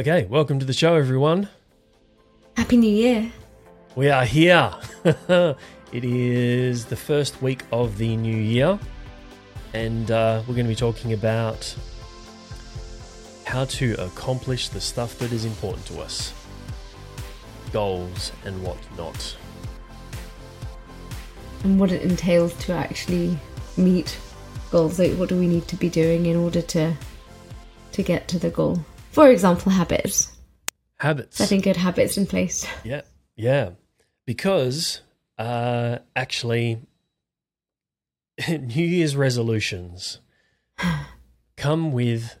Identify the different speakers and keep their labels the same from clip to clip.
Speaker 1: Okay, welcome to the show, everyone.
Speaker 2: Happy New Year.
Speaker 1: We are here. it is the first week of the new year, and uh, we're going to be talking about how to accomplish the stuff that is important to us goals and whatnot.
Speaker 2: And what it entails to actually meet goals. Like, what do we need to be doing in order to to get to the goal? For example, habits.
Speaker 1: Habits.
Speaker 2: Setting good habits in place.
Speaker 1: Yeah, yeah. Because uh, actually, New Year's resolutions come with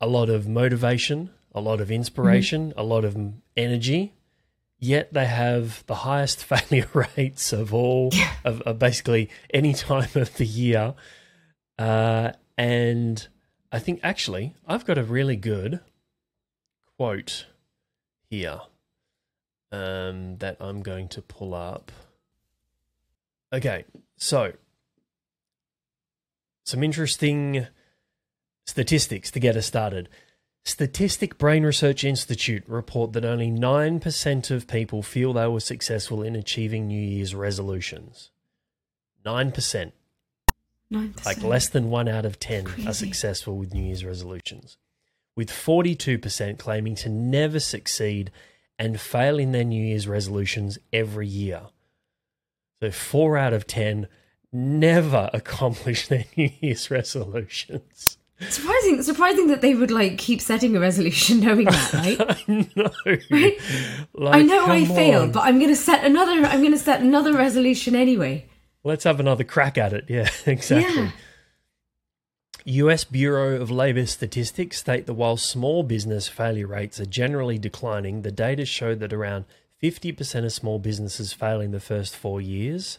Speaker 1: a lot of motivation, a lot of inspiration, mm-hmm. a lot of energy. Yet they have the highest failure rates of all
Speaker 2: yeah.
Speaker 1: of, of, basically any time of the year. Uh, and I think actually I've got a really good quote here um, that I'm going to pull up. Okay, so some interesting statistics to get us started. Statistic Brain Research Institute report that only 9% of people feel they were successful in achieving New Year's resolutions. 9%.
Speaker 2: 9%.
Speaker 1: Like less than 1 out of 10 Crazy. are successful with New Year's resolutions. With 42% claiming to never succeed and fail in their New Year's resolutions every year. So 4 out of 10 never accomplish their New Year's resolutions.
Speaker 2: Surprising, surprising that they would like keep setting a resolution, knowing that, right?
Speaker 1: I know.
Speaker 2: Right?
Speaker 1: Like,
Speaker 2: I know I failed,
Speaker 1: on.
Speaker 2: but I'm gonna set another. I'm gonna set another resolution anyway.
Speaker 1: Let's have another crack at it. Yeah, exactly.
Speaker 2: Yeah.
Speaker 1: US Bureau of Labor Statistics state that while small business failure rates are generally declining, the data show that around 50% of small businesses fail in the first four years.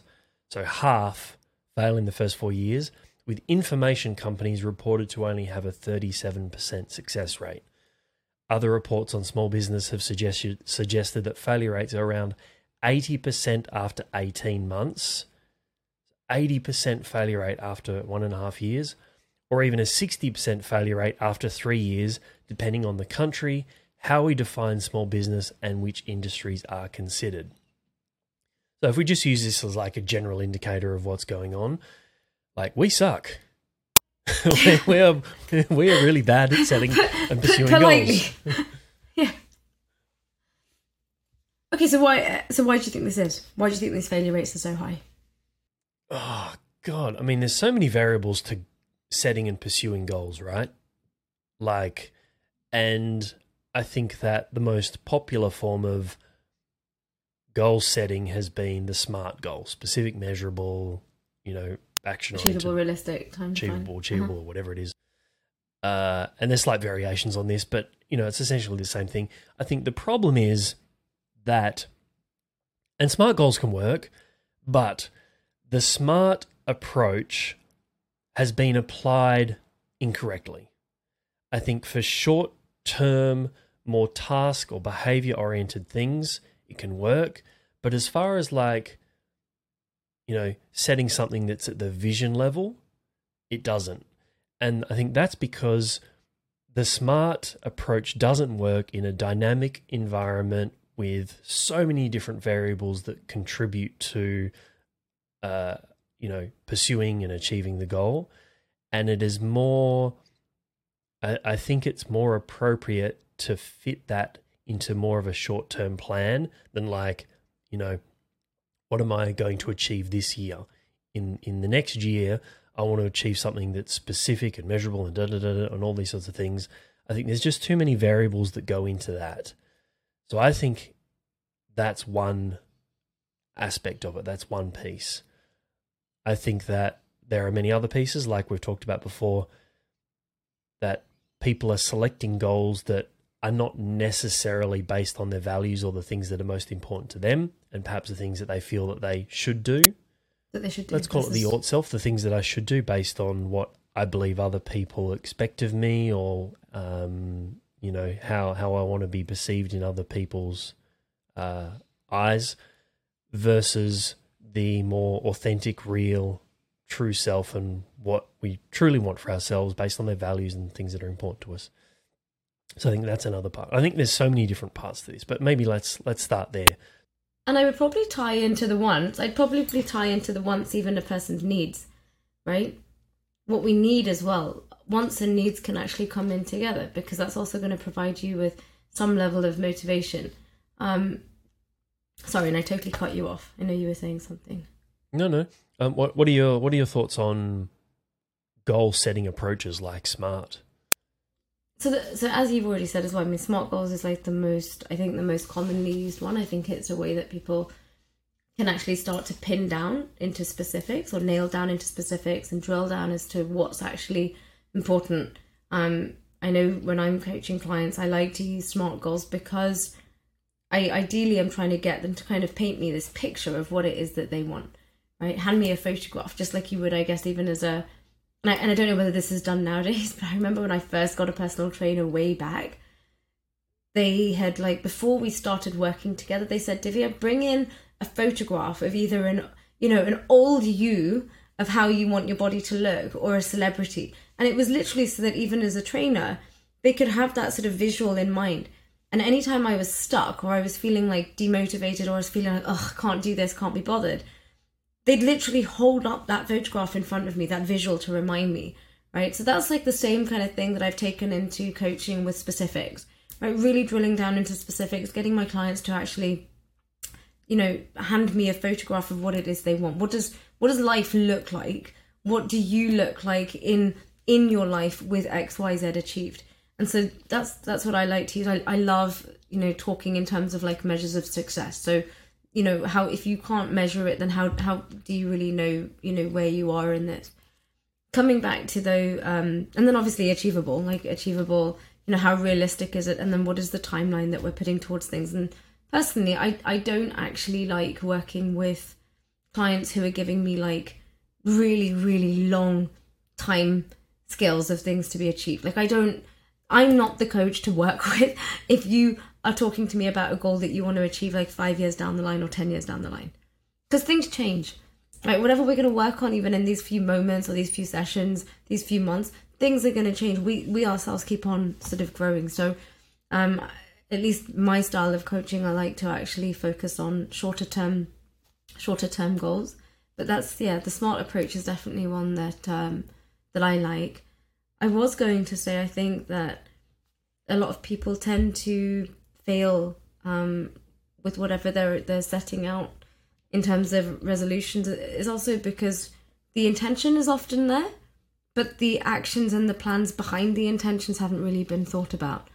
Speaker 1: So half fail in the first four years, with information companies reported to only have a 37% success rate. Other reports on small business have suggested, suggested that failure rates are around 80% after 18 months, 80% failure rate after one and a half years, or even a 60% failure rate after three years, depending on the country, how we define small business, and which industries are considered. So, if we just use this as like a general indicator of what's going on, like we suck. we, we are we are really bad at setting and pursuing
Speaker 2: Politely.
Speaker 1: goals.
Speaker 2: yeah. Okay, so why? So why do you think this is? Why do you think these failure rates are so high?
Speaker 1: Oh God! I mean, there's so many variables to setting and pursuing goals, right? Like, and I think that the most popular form of goal setting has been the SMART goal: specific, measurable, you know, action
Speaker 2: Achievable, realistic, time
Speaker 1: achievable, achievable, or whatever it is. Uh, and there's slight variations on this, but you know, it's essentially the same thing. I think the problem is that, and SMART goals can work, but the SMART approach has been applied incorrectly. I think for short term, more task or behavior oriented things, it can work. But as far as like, you know, setting something that's at the vision level, it doesn't. And I think that's because the smart approach doesn't work in a dynamic environment with so many different variables that contribute to, uh, you know, pursuing and achieving the goal. And it is more, I, I think it's more appropriate to fit that into more of a short term plan than like, you know, what am I going to achieve this year? In in the next year, I want to achieve something that's specific and measurable and da da da, da and all these sorts of things. I think there's just too many variables that go into that. So I think that's one aspect of it. That's one piece. I think that there are many other pieces, like we've talked about before, that people are selecting goals that are not necessarily based on their values or the things that are most important to them, and perhaps the things that they feel that they should do.
Speaker 2: That they should do.
Speaker 1: Let's call it the ought self, the things that I should do based on what I believe other people expect of me, or um, you know how how I want to be perceived in other people's uh, eyes, versus the more authentic, real, true self, and what we truly want for ourselves based on their values and things that are important to us. So I think that's another part. I think there's so many different parts to this, but maybe let's let's start there.
Speaker 2: And I would probably tie into the wants. I'd probably tie into the wants even a person's needs, right? What we need as well. Wants and needs can actually come in together because that's also going to provide you with some level of motivation. Um, sorry, and I totally cut you off. I know you were saying something.
Speaker 1: No, no. Um, what what are your what are your thoughts on goal setting approaches like SMART?
Speaker 2: So, the, so as you've already said as well, I mean, SMART goals is like the most, I think, the most commonly used one. I think it's a way that people can actually start to pin down into specifics or nail down into specifics and drill down as to what's actually important. Um, I know when I'm coaching clients, I like to use SMART goals because I ideally am trying to get them to kind of paint me this picture of what it is that they want. Right, hand me a photograph, just like you would, I guess, even as a and I, and I don't know whether this is done nowadays, but I remember when I first got a personal trainer way back, they had like before we started working together, they said, Divya, bring in a photograph of either an you know an old you of how you want your body to look or a celebrity, and it was literally so that even as a trainer, they could have that sort of visual in mind. And anytime I was stuck or I was feeling like demotivated or I was feeling like, oh, can't do this, can't be bothered, they'd literally hold up that photograph in front of me, that visual to remind me, right? So that's like the same kind of thing that I've taken into coaching with specifics, right? Really drilling down into specifics, getting my clients to actually, you know, hand me a photograph of what it is they want. What does what does life look like? What do you look like in in your life with X, Y, Z achieved? And so that's that's what I like to use. I, I love, you know, talking in terms of like measures of success. So you know how if you can't measure it then how how do you really know you know where you are in this coming back to though um and then obviously achievable like achievable you know how realistic is it and then what is the timeline that we're putting towards things and personally i i don't actually like working with clients who are giving me like really really long time scales of things to be achieved like i don't i'm not the coach to work with if you are talking to me about a goal that you want to achieve like five years down the line or 10 years down the line. Because things change. Right, whatever we're going to work on, even in these few moments or these few sessions, these few months, things are going to change. We we ourselves keep on sort of growing. So, um, at least my style of coaching, I like to actually focus on shorter term, shorter term goals. But that's yeah, the smart approach is definitely one that um, that I like. I was going to say I think that a lot of people tend to fail um, with whatever they're they're setting out in terms of resolutions is also because the intention is often there, but the actions and the plans behind the intentions haven't really been thought about,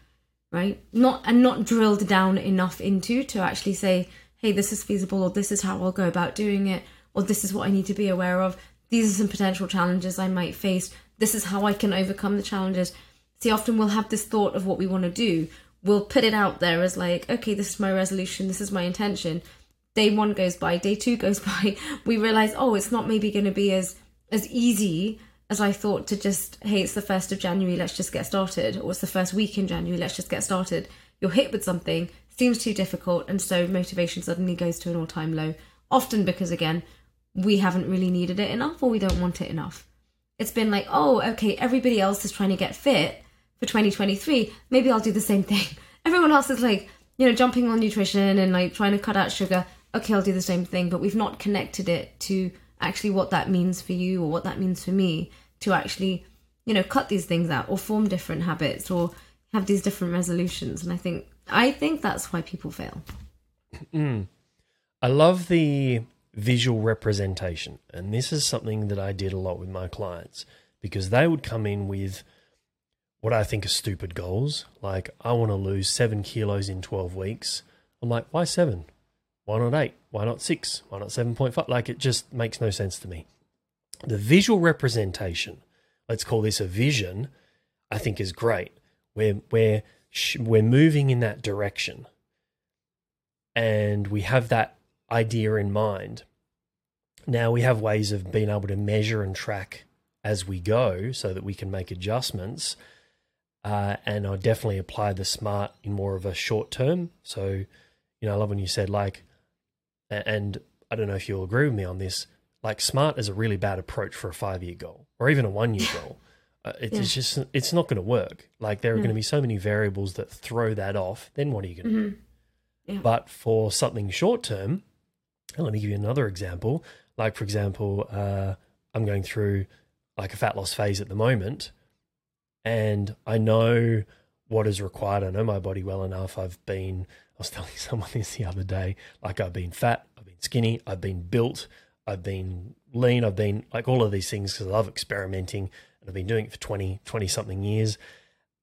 Speaker 2: right? Not and not drilled down enough into to actually say, hey, this is feasible, or this is how I'll go about doing it, or this is what I need to be aware of. These are some potential challenges I might face. This is how I can overcome the challenges. See, often we'll have this thought of what we want to do, we'll put it out there as like, okay, this is my resolution, this is my intention. Day one goes by, day two goes by. We realize, oh, it's not maybe going to be as as easy as I thought to just, hey, it's the first of January, let's just get started, or it's the first week in January, let's just get started. You're hit with something, seems too difficult, and so motivation suddenly goes to an all time low. Often because again, we haven't really needed it enough or we don't want it enough. It's been like, oh, okay, everybody else is trying to get fit for 2023, maybe I'll do the same thing. Everyone else is like, you know, jumping on nutrition and like trying to cut out sugar. Okay, I'll do the same thing, but we've not connected it to actually what that means for you or what that means for me to actually, you know, cut these things out or form different habits or have these different resolutions. And I think I think that's why people fail.
Speaker 1: Mm. I love the visual representation, and this is something that I did a lot with my clients because they would come in with what I think are stupid goals. Like, I want to lose seven kilos in 12 weeks. I'm like, why seven? Why not eight? Why not six? Why not 7.5? Like, it just makes no sense to me. The visual representation, let's call this a vision, I think is great. We're, we're, we're moving in that direction. And we have that idea in mind. Now we have ways of being able to measure and track as we go so that we can make adjustments uh, and I definitely apply the smart in more of a short term. So, you know, I love when you said like, and I don't know if you'll agree with me on this. Like, smart is a really bad approach for a five year goal or even a one year goal. Uh, it's,
Speaker 2: Yeah.
Speaker 1: it's just it's not going to work. Like there are
Speaker 2: No.
Speaker 1: going to be so many variables that throw that off. Then what are you going to do?
Speaker 2: Mhm. Yeah.
Speaker 1: But for something short term, and let me give you another example. Like for example, uh, I'm going through like a fat loss phase at the moment, and I know what is required. I know my body well enough. I've been. I was telling someone this the other day. Like I've been fat, I've been skinny, I've been built, I've been lean, I've been like all of these things because I love experimenting and I've been doing it for 20, 20 something years.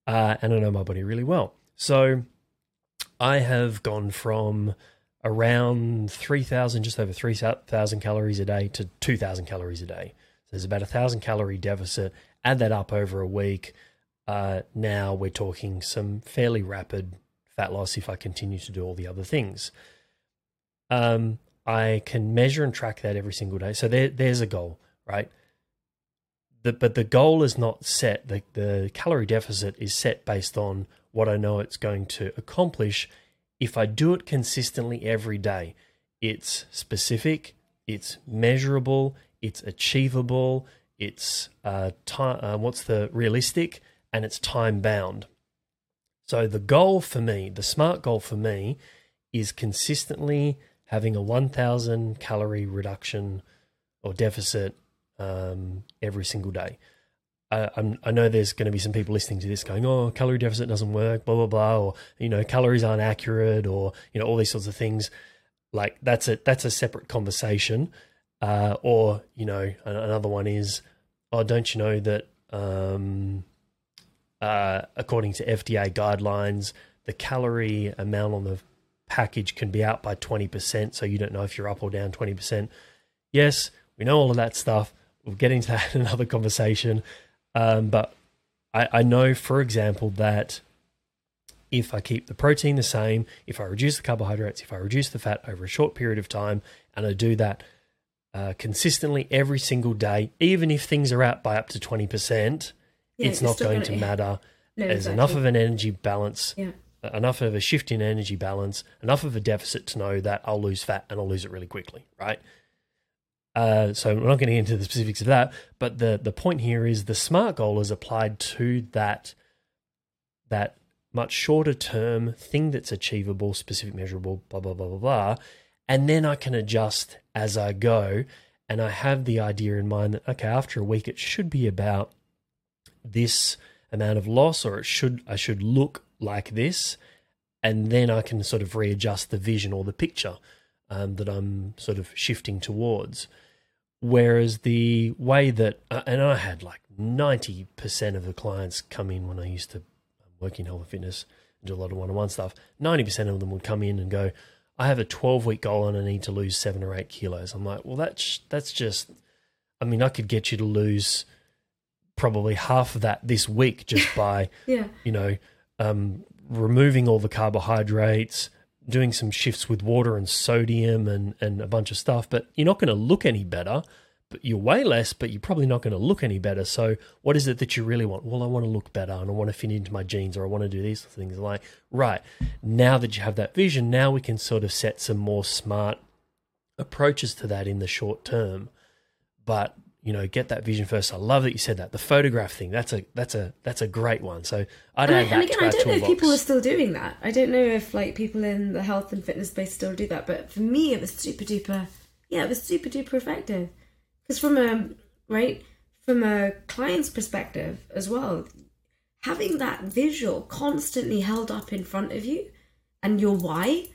Speaker 1: Uh, and I know my body really well. So I have gone from around 3,000, just over 3,000 calories a day to 2,000 calories a day. So there's about a thousand calorie deficit. Add that up over a week. Uh, now we're talking some fairly rapid fat loss if I continue to do all the other things. Um, I can measure and track that every single day. So there, there's a goal, right? The, but the goal is not set. The, the calorie deficit is set based on what I know it's going to accomplish if I do it consistently every day. It's specific, it's measurable, it's achievable, it's uh, time. Uh, what's the realistic, and it's time bound. So the goal for me, the smart goal for me, is consistently having a 1,000 calorie reduction or deficit um, every single day. I, I know there's going to be some people listening to this going, "Oh, calorie deficit doesn't work," blah blah blah, or you know, calories aren't accurate, or you know, all these sorts of things. Like that's a that's a separate conversation. Uh, or you know, another one is, "Oh, don't you know that?" Um, uh, according to FDA guidelines, the calorie amount on the package can be out by 20%, so you don't know if you're up or down 20%. Yes, we know all of that stuff. We'll get into that in another conversation. Um, but I, I know, for example, that if I keep the protein the same, if I reduce the carbohydrates, if I reduce the fat over a short period of time, and I do that uh, consistently every single day, even if things are out by up to 20%,
Speaker 2: Yeah,
Speaker 1: it's not going to matter.
Speaker 2: No,
Speaker 1: There's
Speaker 2: exactly.
Speaker 1: enough of an energy balance,
Speaker 2: Yeah.
Speaker 1: enough of a shift in energy balance, enough of a deficit to know that I'll lose fat and I'll lose it really quickly, right? Uh, so we're not going to get into the specifics of that, but the the point here is the smart goal is applied to that that much shorter term thing that's achievable, specific, measurable, blah blah blah blah blah, and then I can adjust as I go, and I have the idea in mind that okay, after a week it should be about this amount of loss, or it should I should look like this, and then I can sort of readjust the vision or the picture um, that I'm sort of shifting towards. Whereas the way that, uh, and I had like 90% of the clients come in when I used to work in health and fitness and do a lot of one on one stuff. 90% of them would come in and go, I have a 12 week goal and I need to lose seven or eight kilos. I'm like, well, that's, that's just, I mean, I could get you to lose probably half of that this week just by,
Speaker 2: Yeah.
Speaker 1: you know, um, removing all the carbohydrates, doing some shifts with water and sodium and, and a bunch of stuff, but you're not going to look any better. But you weigh less, but you're probably not going to look any better. So, what is it that you really want? Well, I want to look better and I want to fit into my jeans or I want to do these things. Like, right, now that you have that vision, now we can sort of set some more smart approaches to that in the short term. But you know, get that vision first. I love that you said that. The photograph thing, that's a that's a that's a great one. So I'd
Speaker 2: And, I,
Speaker 1: that
Speaker 2: and again,
Speaker 1: to
Speaker 2: I don't know if people are still doing that. I don't know if like people in the health and fitness space still do that. But for me, it was super duper. Yeah, it was super duper effective. Because from a right from a client's perspective as well, having that visual constantly held up in front of you and your why,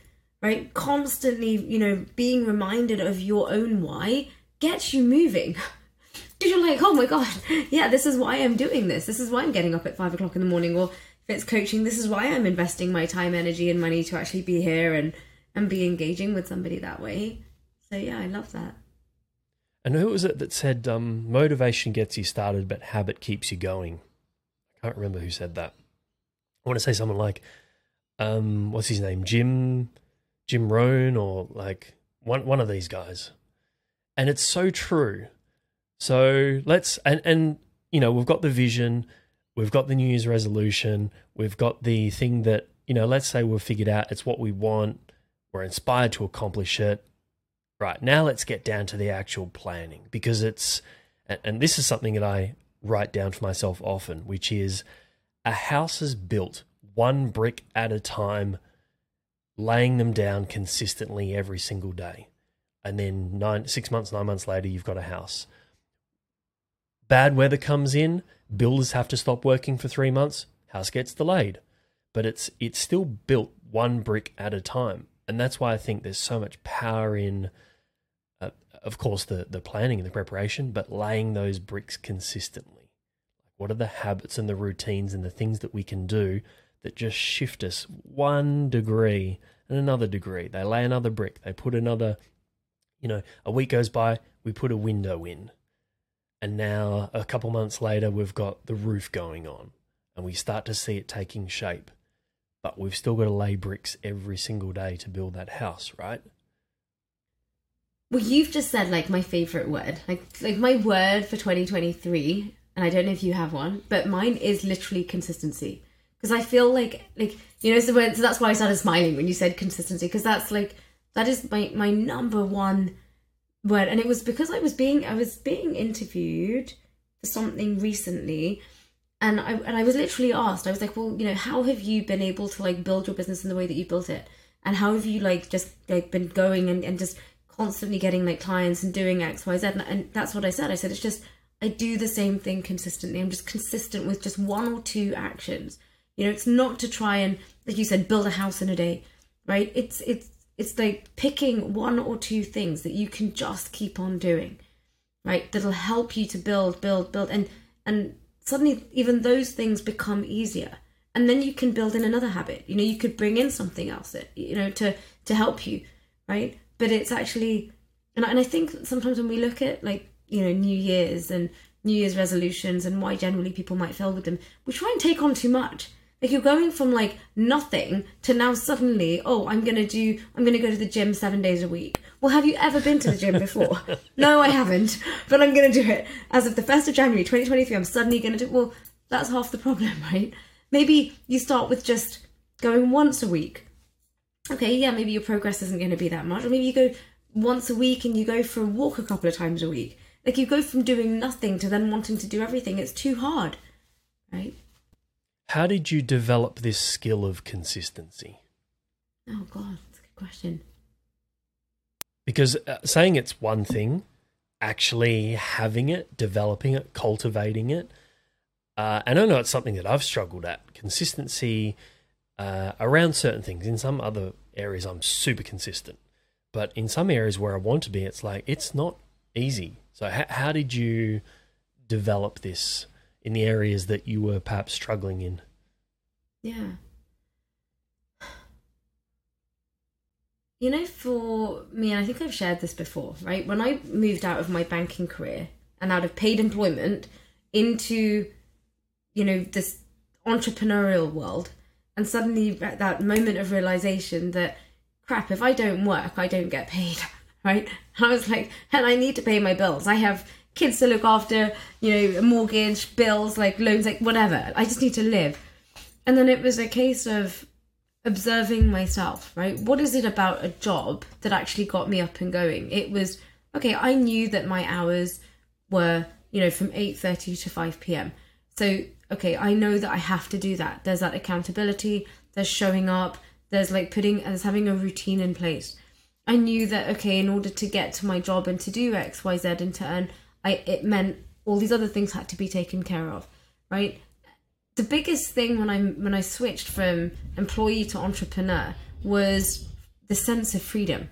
Speaker 2: right? Constantly, you know, being reminded of your own why gets you moving. Because you're like, oh my god, yeah, this is why I'm doing this. This is why I'm getting up at five o'clock in the morning. Or if it's coaching, this is why I'm investing my time, energy, and money to actually be here and and be engaging with somebody that way. So yeah, I love that.
Speaker 1: And who was it that said um, motivation gets you started, but habit keeps you going? I can't remember who said that. I want to say someone like, um, what's his name, Jim, Jim Rohn, or like one one of these guys. And it's so true. So let's and and you know we've got the vision, we've got the New Year's resolution, we've got the thing that you know. Let's say we've figured out it's what we want. We're inspired to accomplish it. Right now, let's get down to the actual planning because it's, and, and this is something that I write down for myself often, which is a house is built one brick at a time, laying them down consistently every single day. And then nine, six months, nine months later, you've got a house. Bad weather comes in, builders have to stop working for three months, house gets delayed. But it's it's still built one brick at a time. And that's why I think there's so much power in uh, of course the the planning and the preparation, but laying those bricks consistently. What are the habits and the routines and the things that we can do that just shift us one degree and another degree? They lay another brick, they put another, you know, a week goes by, we put a window in. And now, a couple months later, we've got the roof going on and we start to see it taking shape. But we've still got to lay bricks every single day to build that house, right?
Speaker 2: Well, you've just said like my favorite word, like like my word for 2023, and I don't know if you have one, but mine is literally consistency. Because I feel like like you know, so, when, so that's why I started smiling when you said consistency, because that's like that is my my number one word, and it was because I was being I was being interviewed for something recently, and I and I was literally asked, I was like, well, you know, how have you been able to like build your business in the way that you built it, and how have you like just like been going and and just constantly getting like clients and doing X, Y, Z. And, and that's what I said. I said, it's just, I do the same thing consistently. I'm just consistent with just one or two actions. You know, it's not to try and, like you said, build a house in a day, right? It's, it's, it's like picking one or two things that you can just keep on doing, right? That'll help you to build, build, build. And, and suddenly even those things become easier. And then you can build in another habit. You know, you could bring in something else that, you know, to, to help you, right? but it's actually and, and i think sometimes when we look at like you know new year's and new year's resolutions and why generally people might fail with them we try and take on too much like you're going from like nothing to now suddenly oh i'm gonna do i'm gonna go to the gym seven days a week well have you ever been to the gym before no i haven't but i'm gonna do it as of the 1st of january 2023 i'm suddenly gonna do well that's half the problem right maybe you start with just going once a week okay, yeah, maybe your progress isn't going to be that much. Or maybe you go once a week and you go for a walk a couple of times a week. Like you go from doing nothing to then wanting to do everything. It's too hard, right?
Speaker 1: How did you develop this skill of consistency?
Speaker 2: Oh, God, that's a good question.
Speaker 1: Because uh, saying it's one thing, actually having it, developing it, cultivating it, uh, and I know it's something that I've struggled at. Consistency uh, around certain things. In some other areas, I'm super consistent, but in some areas where I want to be, it's like it's not easy. So, how did you develop this in the areas that you were perhaps struggling in?
Speaker 2: Yeah. You know, for me, and I think I've shared this before, right? When I moved out of my banking career and out of paid employment into, you know, this entrepreneurial world, and suddenly at that moment of realization that crap if i don't work i don't get paid right i was like and i need to pay my bills i have kids to look after you know a mortgage bills like loans like whatever. I just need to live. And then it was a case of observing myself right? What is it about a job that actually got me up and going? It was okay i knew that my hours were you know from 8.30 to 5 p.m so okay, I know that I have to do that. There's that accountability, there's showing up, there's like putting, there's having a routine in place. I knew that, okay, in order to get to my job and to do X, Y, Z and to earn, I, it meant all these other things had to be taken care of, right? The biggest thing when I when I switched from employee to entrepreneur was the sense of freedom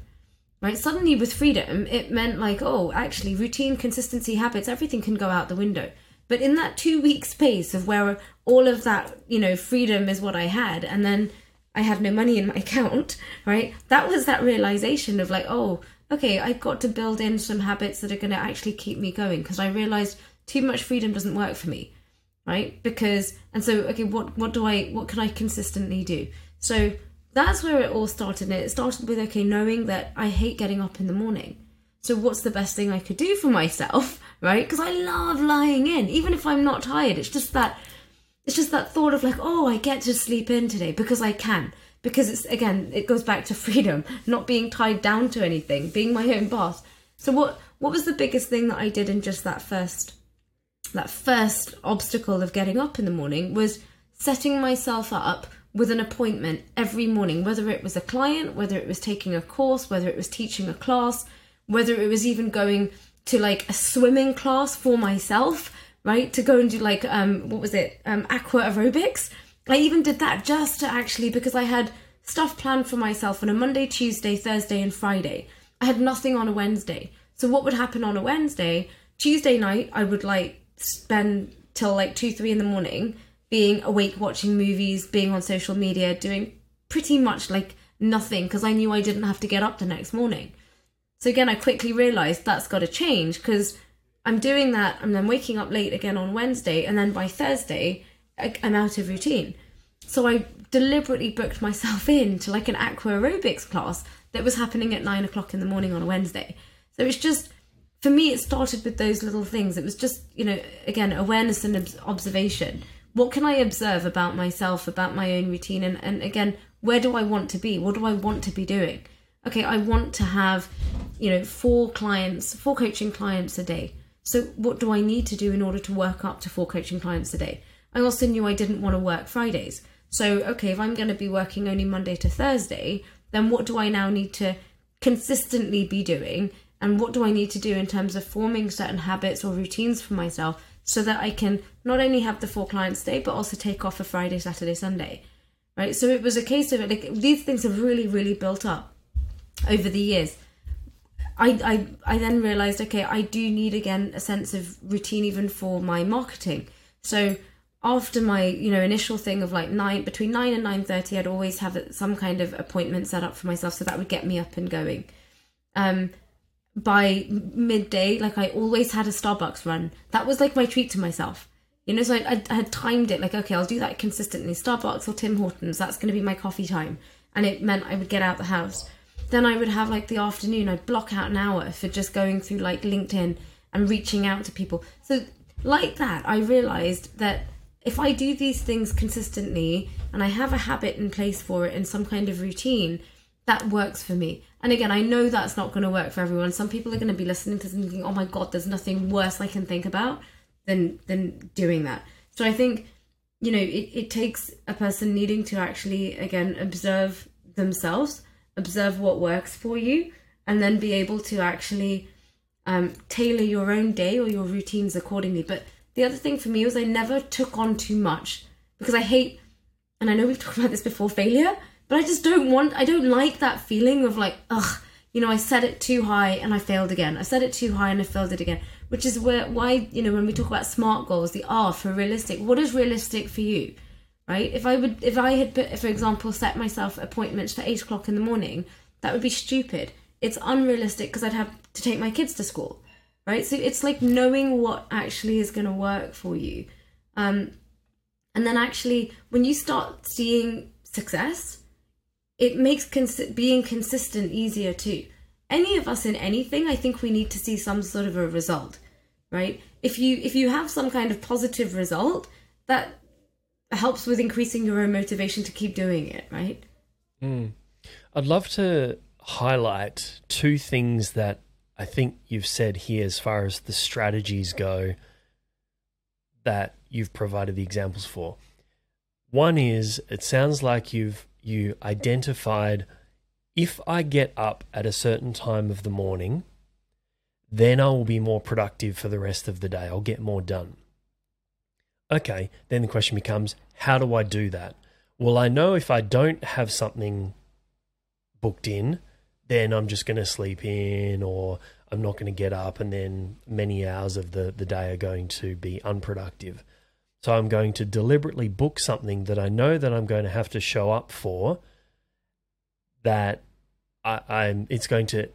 Speaker 2: right suddenly with freedom it meant like oh actually routine consistency habits everything can go out the window but in that two week space of where all of that, you know, freedom is what I had, and then I had no money in my account, right? That was that realization of like, oh, okay, I've got to build in some habits that are going to actually keep me going because I realized too much freedom doesn't work for me, right? Because, and so, okay, what, what do I, what can I consistently do? So that's where it all started. And it started with, okay, knowing that I hate getting up in the morning. So what's the best thing I could do for myself, right? Because I love lying in, even if I'm not tired. It's just that, it's just that thought of like, oh, I get to sleep in today because I can. Because it's again, it goes back to freedom, not being tied down to anything, being my own boss. So what, what was the biggest thing that I did in just that first that first obstacle of getting up in the morning was setting myself up with an appointment every morning, whether it was a client, whether it was taking a course, whether it was teaching a class, whether it was even going to like a swimming class for myself, right? To go and do like um what was it? Um aqua aerobics. I even did that just to actually because I had stuff planned for myself on a Monday, Tuesday, Thursday and Friday. I had nothing on a Wednesday. So what would happen on a Wednesday? Tuesday night I would like spend till like 2 3 in the morning being awake watching movies, being on social media, doing pretty much like nothing because I knew I didn't have to get up the next morning. So again, I quickly realized that's got to change because I'm doing that and then waking up late again on Wednesday, and then by Thursday, I'm out of routine. So I deliberately booked myself in to like an aqua aerobics class that was happening at nine o'clock in the morning on a Wednesday. So it's just, for me, it started with those little things. It was just, you know, again, awareness and observation what can I observe about myself, about my own routine, and, and again, where do I want to be? What do I want to be doing? Okay, I want to have, you know, four clients, four coaching clients a day. So, what do I need to do in order to work up to four coaching clients a day? I also knew I didn't want to work Fridays. So, okay, if I'm going to be working only Monday to Thursday, then what do I now need to consistently be doing? And what do I need to do in terms of forming certain habits or routines for myself so that I can not only have the four clients day, but also take off a Friday, Saturday, Sunday. Right. So it was a case of like these things have really, really built up over the years. I, I, I then realized, okay, I do need again a sense of routine even for my marketing. So after my, you know, initial thing of like nine, between nine and nine thirty, I'd always have some kind of appointment set up for myself, so that would get me up and going. Um, by midday, like I always had a Starbucks run. That was like my treat to myself. You know, so I, I had timed it like, okay, I'll do that consistently. Starbucks or Tim Hortons, that's going to be my coffee time. And it meant I would get out the house. Then I would have like the afternoon, I'd block out an hour for just going through like LinkedIn and reaching out to people. So, like that, I realized that if I do these things consistently and I have a habit in place for it and some kind of routine, that works for me. And again, I know that's not going to work for everyone. Some people are going to be listening to thinking, "Oh my god, there's nothing worse I can think about than than doing that." So I think, you know, it, it takes a person needing to actually again observe themselves, observe what works for you, and then be able to actually um, tailor your own day or your routines accordingly. But the other thing for me was I never took on too much because I hate, and I know we've talked about this before, failure. But I just don't want, I don't like that feeling of like, ugh, you know, I set it too high and I failed again. I set it too high and I failed it again. Which is where, why, you know, when we talk about smart goals, the R for realistic, what is realistic for you? Right? If I would, if I had, put, for example, set myself appointments for eight o'clock in the morning, that would be stupid. It's unrealistic because I'd have to take my kids to school. Right? So it's like knowing what actually is going to work for you. Um, and then actually, when you start seeing success, it makes cons- being consistent easier too. Any of us in anything, I think we need to see some sort of a result, right? If you if you have some kind of positive result, that helps with increasing your own motivation to keep doing it, right?
Speaker 1: Mm. I'd love to highlight two things that I think you've said here as far as the strategies go that you've provided the examples for. One is it sounds like you've you identified if I get up at a certain time of the morning, then I will be more productive for the rest of the day. I'll get more done. Okay, then the question becomes how do I do that? Well, I know if I don't have something booked in, then I'm just going to sleep in or I'm not going to get up, and then many hours of the, the day are going to be unproductive. So I'm going to deliberately book something that I know that I'm going to have to show up for. That I, I'm, it's going to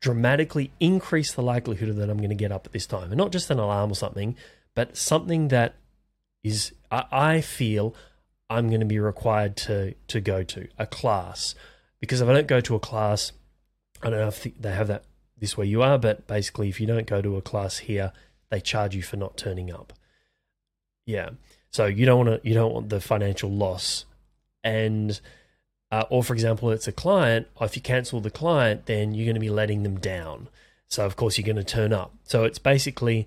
Speaker 1: dramatically increase the likelihood that I'm going to get up at this time, and not just an alarm or something, but something that is I, I feel I'm going to be required to to go to a class. Because if I don't go to a class, I don't know if they have that this way you are, but basically, if you don't go to a class here, they charge you for not turning up. Yeah. So you don't want to you don't want the financial loss, and uh, or for example, it's a client. If you cancel the client, then you're going to be letting them down. So of course you're going to turn up. So it's basically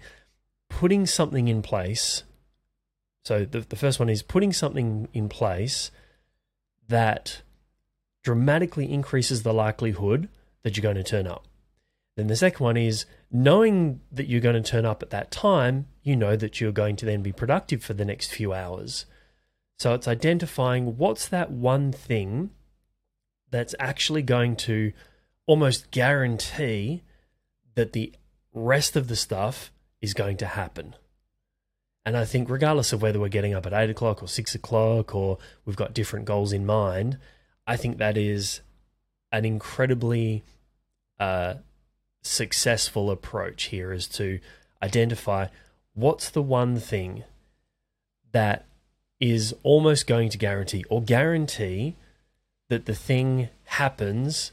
Speaker 1: putting something in place. So the, the first one is putting something in place that dramatically increases the likelihood that you're going to turn up. Then the second one is knowing that you're going to turn up at that time, you know that you're going to then be productive for the next few hours. So it's identifying what's that one thing that's actually going to almost guarantee that the rest of the stuff is going to happen. And I think, regardless of whether we're getting up at eight o'clock or six o'clock or we've got different goals in mind, I think that is an incredibly uh, successful approach here is to identify what's the one thing that is almost going to guarantee or guarantee that the thing happens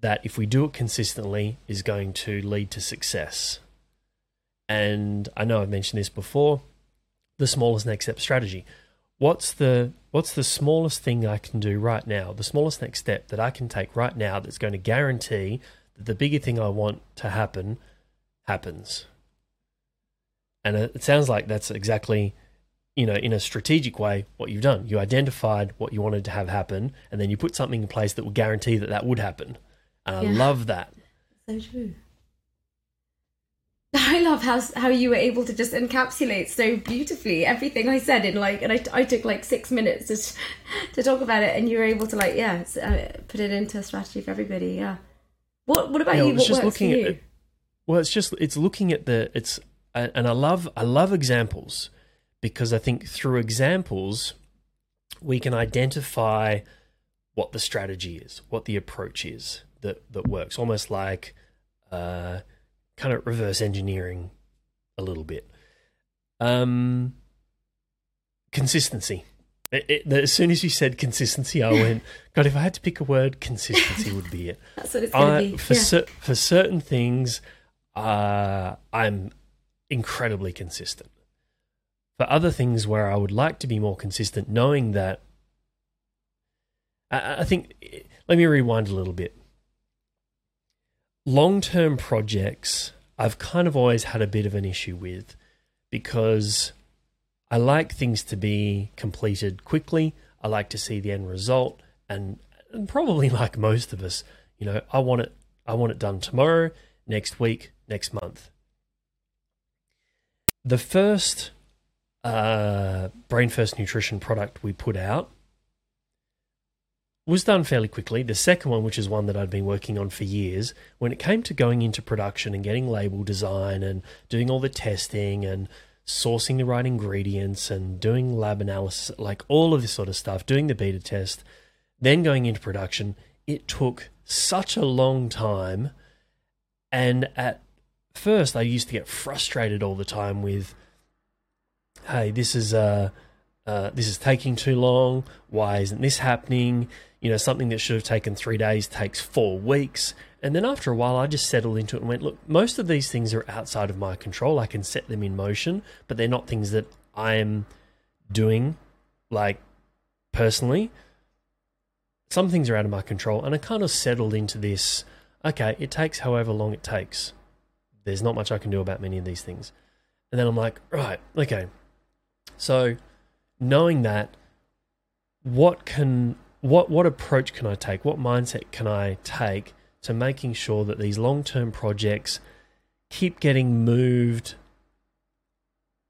Speaker 1: that if we do it consistently is going to lead to success. And I know I've mentioned this before, the smallest next step strategy. What's the what's the smallest thing I can do right now? The smallest next step that I can take right now that's going to guarantee that the bigger thing I want to happen happens. And it sounds like that's exactly you know, in a strategic way, what you've done. You identified what you wanted to have happen, and then you put something in place that will guarantee that that would happen. And I love that.
Speaker 2: So true. I love how how you were able to just encapsulate so beautifully everything I said in like, and I, I took like six minutes to to talk about it, and you were able to like, yeah, uh, put it into a strategy for everybody. Yeah. What What about
Speaker 1: Yeah,
Speaker 2: you? What
Speaker 1: just
Speaker 2: works for
Speaker 1: looking
Speaker 2: you?
Speaker 1: at Well, it's just it's looking at the it's and I love I love examples because I think through examples we can identify what the strategy is, what the approach is that that works, almost like uh, kind of reverse engineering a little bit. Um, consistency. It, it, as soon as you said consistency, I went, God, if I had to pick a word, consistency would be it.
Speaker 2: That's what it's gonna be.
Speaker 1: for
Speaker 2: Yeah.
Speaker 1: cer- for certain things, uh, I'm incredibly consistent. For other things where I would like to be more consistent, knowing that, I, I think. Let me rewind a little bit. Long term projects, I've kind of always had a bit of an issue with because I like things to be completed quickly. I like to see the end result, and, and probably like most of us, you know, I want it. I want it done tomorrow, next week, next month. The first uh, BrainFirst Nutrition product we put out was done fairly quickly. The second one, which is one that I'd been working on for years, when it came to going into production and getting label design and doing all the testing and sourcing the right ingredients and doing lab analysis, like all of this sort of stuff, doing the beta test, then going into production, it took such a long time. And at first, I used to get frustrated all the time with, hey, this is uh, uh, this is taking too long. Why isn't this happening? You know, something that should have taken three days takes four weeks. And then after a while, I just settled into it and went, look, most of these things are outside of my control. I can set them in motion, but they're not things that I'm doing, like personally. Some things are out of my control. And I kind of settled into this okay, it takes however long it takes. There's not much I can do about many of these things. And then I'm like, right, okay. So knowing that, what can what what approach can I take? What mindset can I take to making sure that these long term projects keep getting moved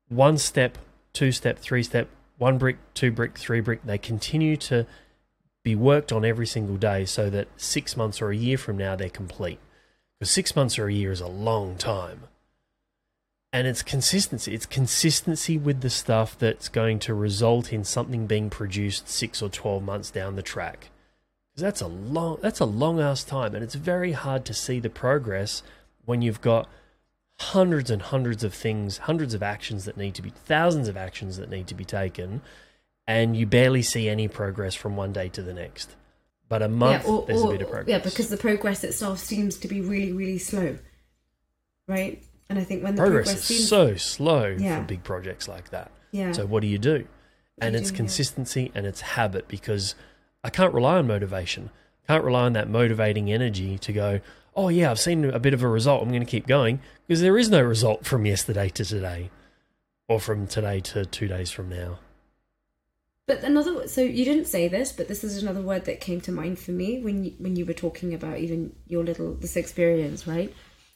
Speaker 1: one step, two step, three step, one brick, two brick, three brick. They continue to be worked on every single day so that six months or a year from now they're complete. Because six months or a year is a long time. And it's consistency. It's consistency with the stuff that's going to result in something being produced six or 12 months down the track. Because that's a long, that's a long ass time. And it's very hard to see the progress when you've got hundreds and hundreds of things, hundreds of actions that need to be, thousands of actions that need to be taken, and you barely see any progress from one day to the next. But a month,
Speaker 2: or-
Speaker 1: there's
Speaker 2: or-
Speaker 1: a bit of progress.
Speaker 2: Yeah, because the progress itself seems to be really, really slow, right? And I think when the
Speaker 1: progress,
Speaker 2: progress,
Speaker 1: is so slow
Speaker 2: Yeah.
Speaker 1: for big projects like that.
Speaker 2: yeah,
Speaker 1: So what do you do? And
Speaker 2: you
Speaker 1: it's
Speaker 2: do, yeah.
Speaker 1: consistency and it's habit because I can't rely on motivation. Can't rely on that motivating energy to go, oh yeah, I've seen a bit of a result. I'm going to keep going because there is no result from yesterday to today, or from today to two days from now.
Speaker 2: But another, so you didn't say this, but this is another word that came to mind for me when you, when you were talking about even your little this experience, right?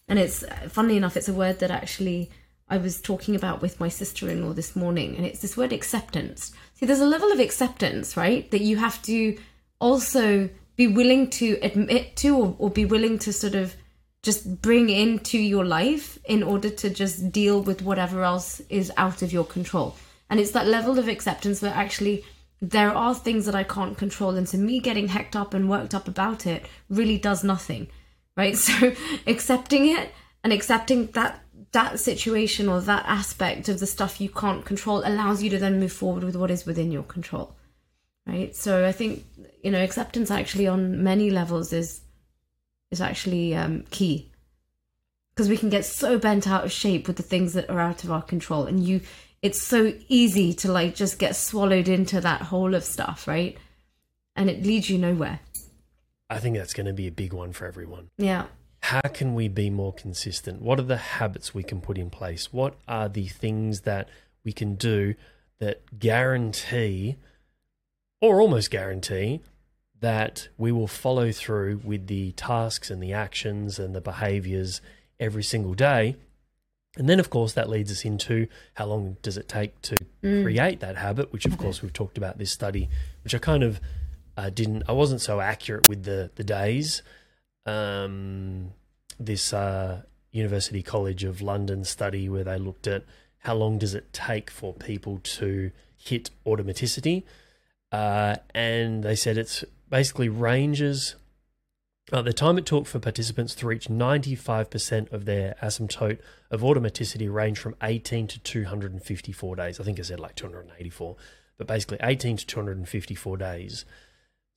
Speaker 2: And it's uh, funnily enough, it's a word that actually I was talking about with my sister-in-law this morning, and it's this word acceptance. See, there's a level of acceptance, right, that you have to also be willing to admit to, or, or be willing to sort of just bring into your life in order to just deal with whatever else is out of your control. And it's that level of acceptance that actually there are things that I can't control. And so me getting hecked up and worked up about it really does nothing. Right. So accepting it and accepting that that situation or that aspect of the stuff you can't control allows you to then move forward with what is within your control. Right. So I think, you know, acceptance actually on many levels is is actually um, key because we can get so bent out of shape with the things that are out of our control and you it's so easy to like just get swallowed into that hole of stuff, right? And it leads you nowhere.
Speaker 1: I think that's going to be a big one for everyone.
Speaker 2: Yeah.
Speaker 1: How can we be more consistent? What are the habits we can put in place? What are the things that we can do that guarantee or almost guarantee that we will follow through with the tasks and the actions and the behaviors every single day and then, of course, that leads us into how long does it take to mm. create that habit, which, of course, we've talked about this study, which I kind of uh, didn't, I wasn't so accurate with the, the days. Um, this uh, University College of London study where they looked at how long does it take for people to hit automaticity. Uh, and they said it's basically ranges uh, the time it took for participants to reach 95% of their asymptote of automaticity ranged from 18 to 254 days. I think I said like 284, but basically 18 to 254 days.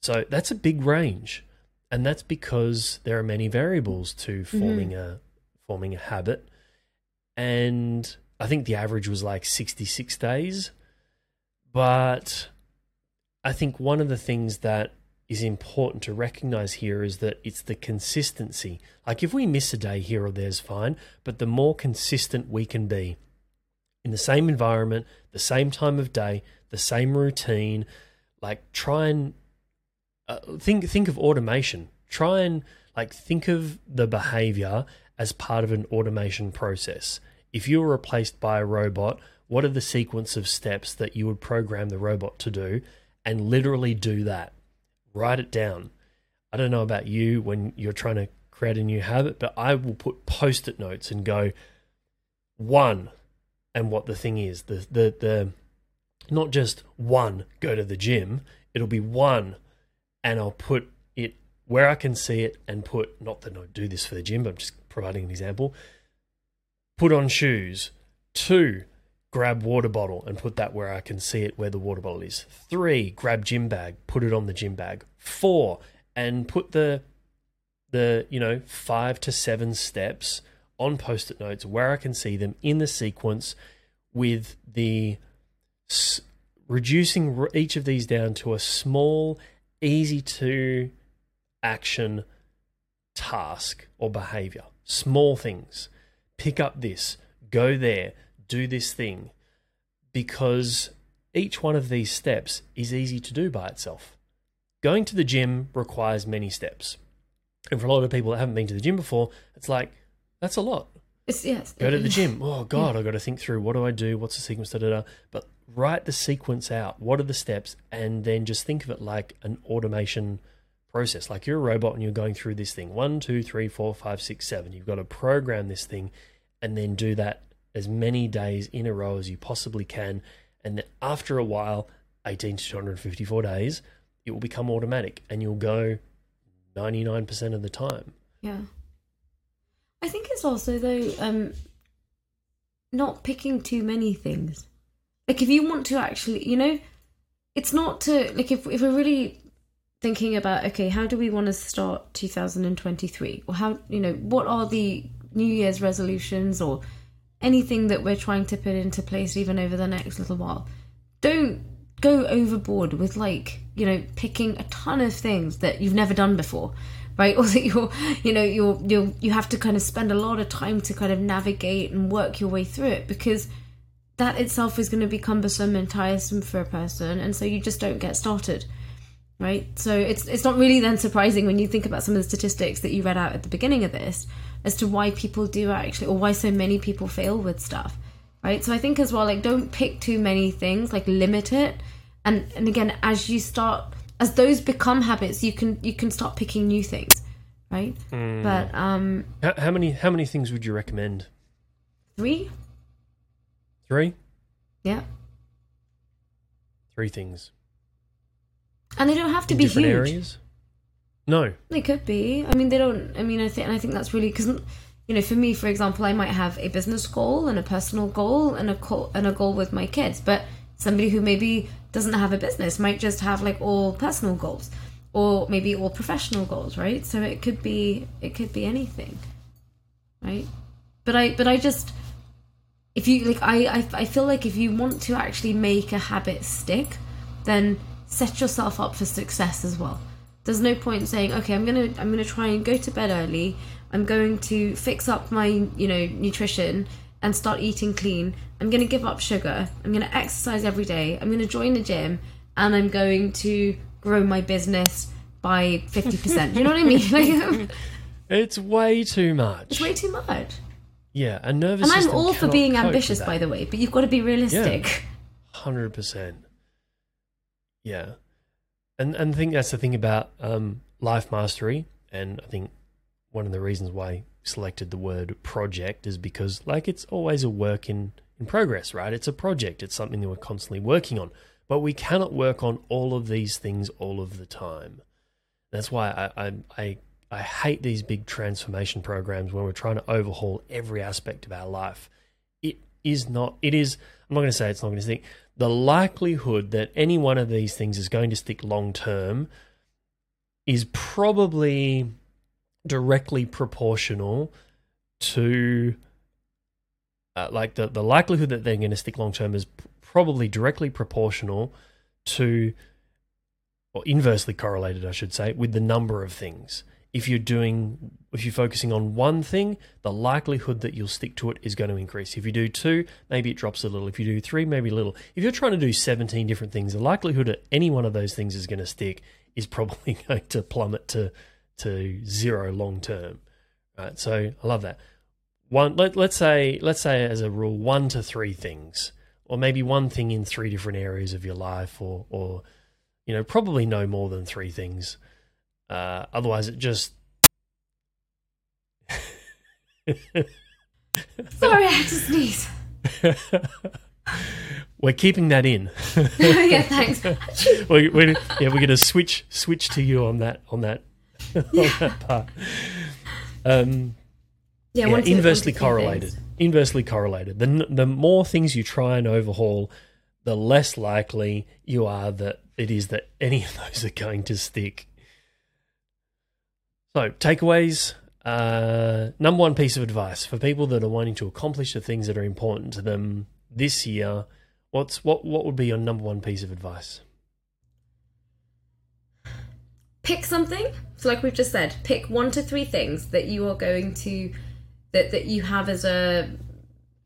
Speaker 1: So that's a big range. And that's because there are many variables to mm-hmm. forming mm-hmm. a forming a habit. And I think the average was like 66 days. But I think one of the things that is important to recognize here is that it's the consistency. Like if we miss a day here or there's fine, but the more consistent we can be in the same environment, the same time of day, the same routine, like try and uh, think think of automation. Try and like think of the behavior as part of an automation process. If you were replaced by a robot, what are the sequence of steps that you would program the robot to do and literally do that? write it down. I don't know about you when you're trying to create a new habit, but I will put post it notes and go one and what the thing is. The the the not just one go to the gym, it'll be one and I'll put it where I can see it and put not that I do this for the gym, but I'm just providing an example. Put on shoes. Two, grab water bottle and put that where I can see it where the water bottle is. Three, grab gym bag, put it on the gym bag. Four, and put the the you know five to seven steps on post-it notes where I can see them in the sequence with the s- reducing each of these down to a small easy to action task or behavior small things pick up this go there do this thing because each one of these steps is easy to do by itself. Going to the gym requires many steps. And for a lot of people that haven't been to the gym before, it's like, that's a lot.
Speaker 2: It's, yes.
Speaker 1: Go to the gym. Oh, God, yeah. I've got to think through what do I do? What's the sequence? Da, da, da. But write the sequence out. What are the steps? And then just think of it like an automation process. Like you're a robot and you're going through this thing one, two, three, four, five, six, seven. You've got to program this thing and then do that as many days in a row as you possibly can. And then after a while, 18 to 254 days, it will become automatic and you'll go 99% of the time.
Speaker 2: Yeah. I think it's also, though, um, not picking too many things. Like, if you want to actually, you know, it's not to, like, if, if we're really thinking about, okay, how do we want to start 2023? Or how, you know, what are the New Year's resolutions or anything that we're trying to put into place even over the next little while. Don't go overboard with like, you know, picking a ton of things that you've never done before, right? Or that you're, you know, you're you you have to kind of spend a lot of time to kind of navigate and work your way through it because that itself is going to be cumbersome and tiresome for a person, and so you just don't get started, right? So it's it's not really then surprising when you think about some of the statistics that you read out at the beginning of this as to why people do actually, or why so many people fail with stuff, right? So I think as well, like don't pick too many things, like limit it, and and again, as you start, as those become habits, you can you can start picking new things, right? But um,
Speaker 1: How, how many how many things would you recommend?
Speaker 2: three,
Speaker 1: Three.
Speaker 2: yeah,
Speaker 1: Three things.
Speaker 2: and they don't have to be
Speaker 1: different
Speaker 2: huge.
Speaker 1: areas. No.
Speaker 2: They could be. I mean, they don't. I mean, I think, and I think that's really because, you know, for me, for example, I might have a business goal and a personal goal and a goal and a goal with my kids, but somebody who maybe doesn't have a business might just have like all personal goals, or maybe all professional goals, right? So it could be, it could be anything, right? But I, but I just, if you like, I, I, I feel like if you want to actually make a habit stick, then set yourself up for success as well. There's no point saying, okay, I'm gonna I'm gonna try and go to bed early. I'm going to fix up my you know nutrition and start eating clean. I'm gonna give up sugar. I'm gonna exercise every day. I'm gonna join the gym and I'm going to grow my business by fifty percent. you know what I mean? Like,
Speaker 1: It's way too much.
Speaker 2: it's way too much.
Speaker 1: Yeah, a nervous
Speaker 2: And I'm all for being ambitious, by the way, but you've got to be realistic.
Speaker 1: Hundred percent. Yeah, and and I think that's the thing about um, life mastery, and I think one of the reasons why I selected the word project is because like it's always a work in in progress, right? It's a project. It's something that we're constantly working on, but we cannot work on all of these things all of the time. That's why I I I, I hate these big transformation programs when we're trying to overhaul every aspect of our life. It is not. It is. I'm not going to say it's not going to stick. The likelihood that any one of these things is going to stick long term is probably directly proportional to uh, like the the likelihood that they're going to stick long term is probably directly proportional to or inversely correlated I should say with the number of things if you're doing if you're focusing on one thing the likelihood that you'll stick to it is going to increase. If you do two maybe it drops a little. If you do three maybe a little. If you're trying to do 17 different things the likelihood that any one of those things is going to stick is probably going to plummet to to zero long term right? So i love that. One let, let's say let's say as a rule one to three things or maybe one thing in three different areas of your life or or you know probably no more than three things uh, otherwise it just
Speaker 2: Sorry, I had to sneeze.
Speaker 1: we're keeping that in
Speaker 2: yeah, thanks.
Speaker 1: we, we, yeah we're going to switch switch to you on that on that on that part um
Speaker 2: Yeah,
Speaker 1: yeah, inversely
Speaker 2: to
Speaker 1: correlated. Inversely correlated. The the more things you try and overhaul, the less likely you are that it is that any of those are going to stick. So takeaways. Uh, number one piece of advice for people that are wanting to accomplish the things that are important to them this year. What's what? What would be your number one piece of advice?
Speaker 2: pick something so like we've just said pick one to three things that you are going to that that you have as a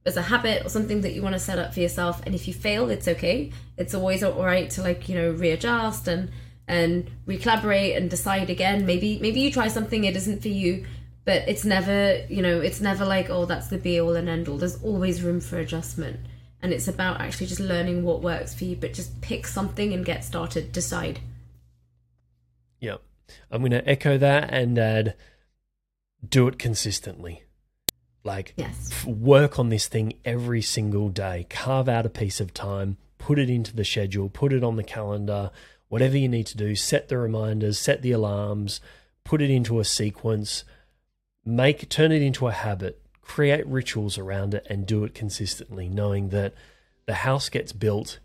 Speaker 2: as a habit or something that you want to set up for yourself and if you fail it's okay it's always all right to like you know readjust and and recollaborate and decide again maybe maybe you try something it isn't for you but it's never you know it's never like oh that's the be all and end all there's always room for adjustment and it's about actually just learning what works for you but just pick something and get started decide
Speaker 1: Yep. I'm going to echo that and add do it consistently. Like,
Speaker 2: yes
Speaker 1: f- work on this thing every single day. Carve out a piece of time, put it into the schedule, put it on the calendar, whatever you need to do. Set the reminders, set the alarms, put it into a sequence, make turn it into a habit, create rituals around it, and do it consistently, knowing that the house gets built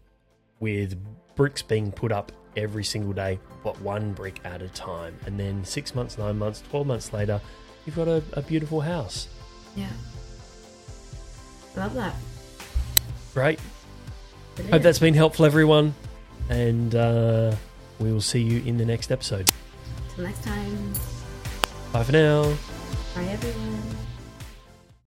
Speaker 1: with bricks being put up every single day, but one brick at a time. And then six months, nine months, 12 months later, you've got a, a beautiful house.
Speaker 2: Yeah. Love that.
Speaker 1: Great.
Speaker 2: Brilliant.
Speaker 1: Hope that's been helpful, everyone. And uh, we will see you in the next episode.
Speaker 2: Till next time.
Speaker 1: Bye for now.
Speaker 2: Bye, everyone.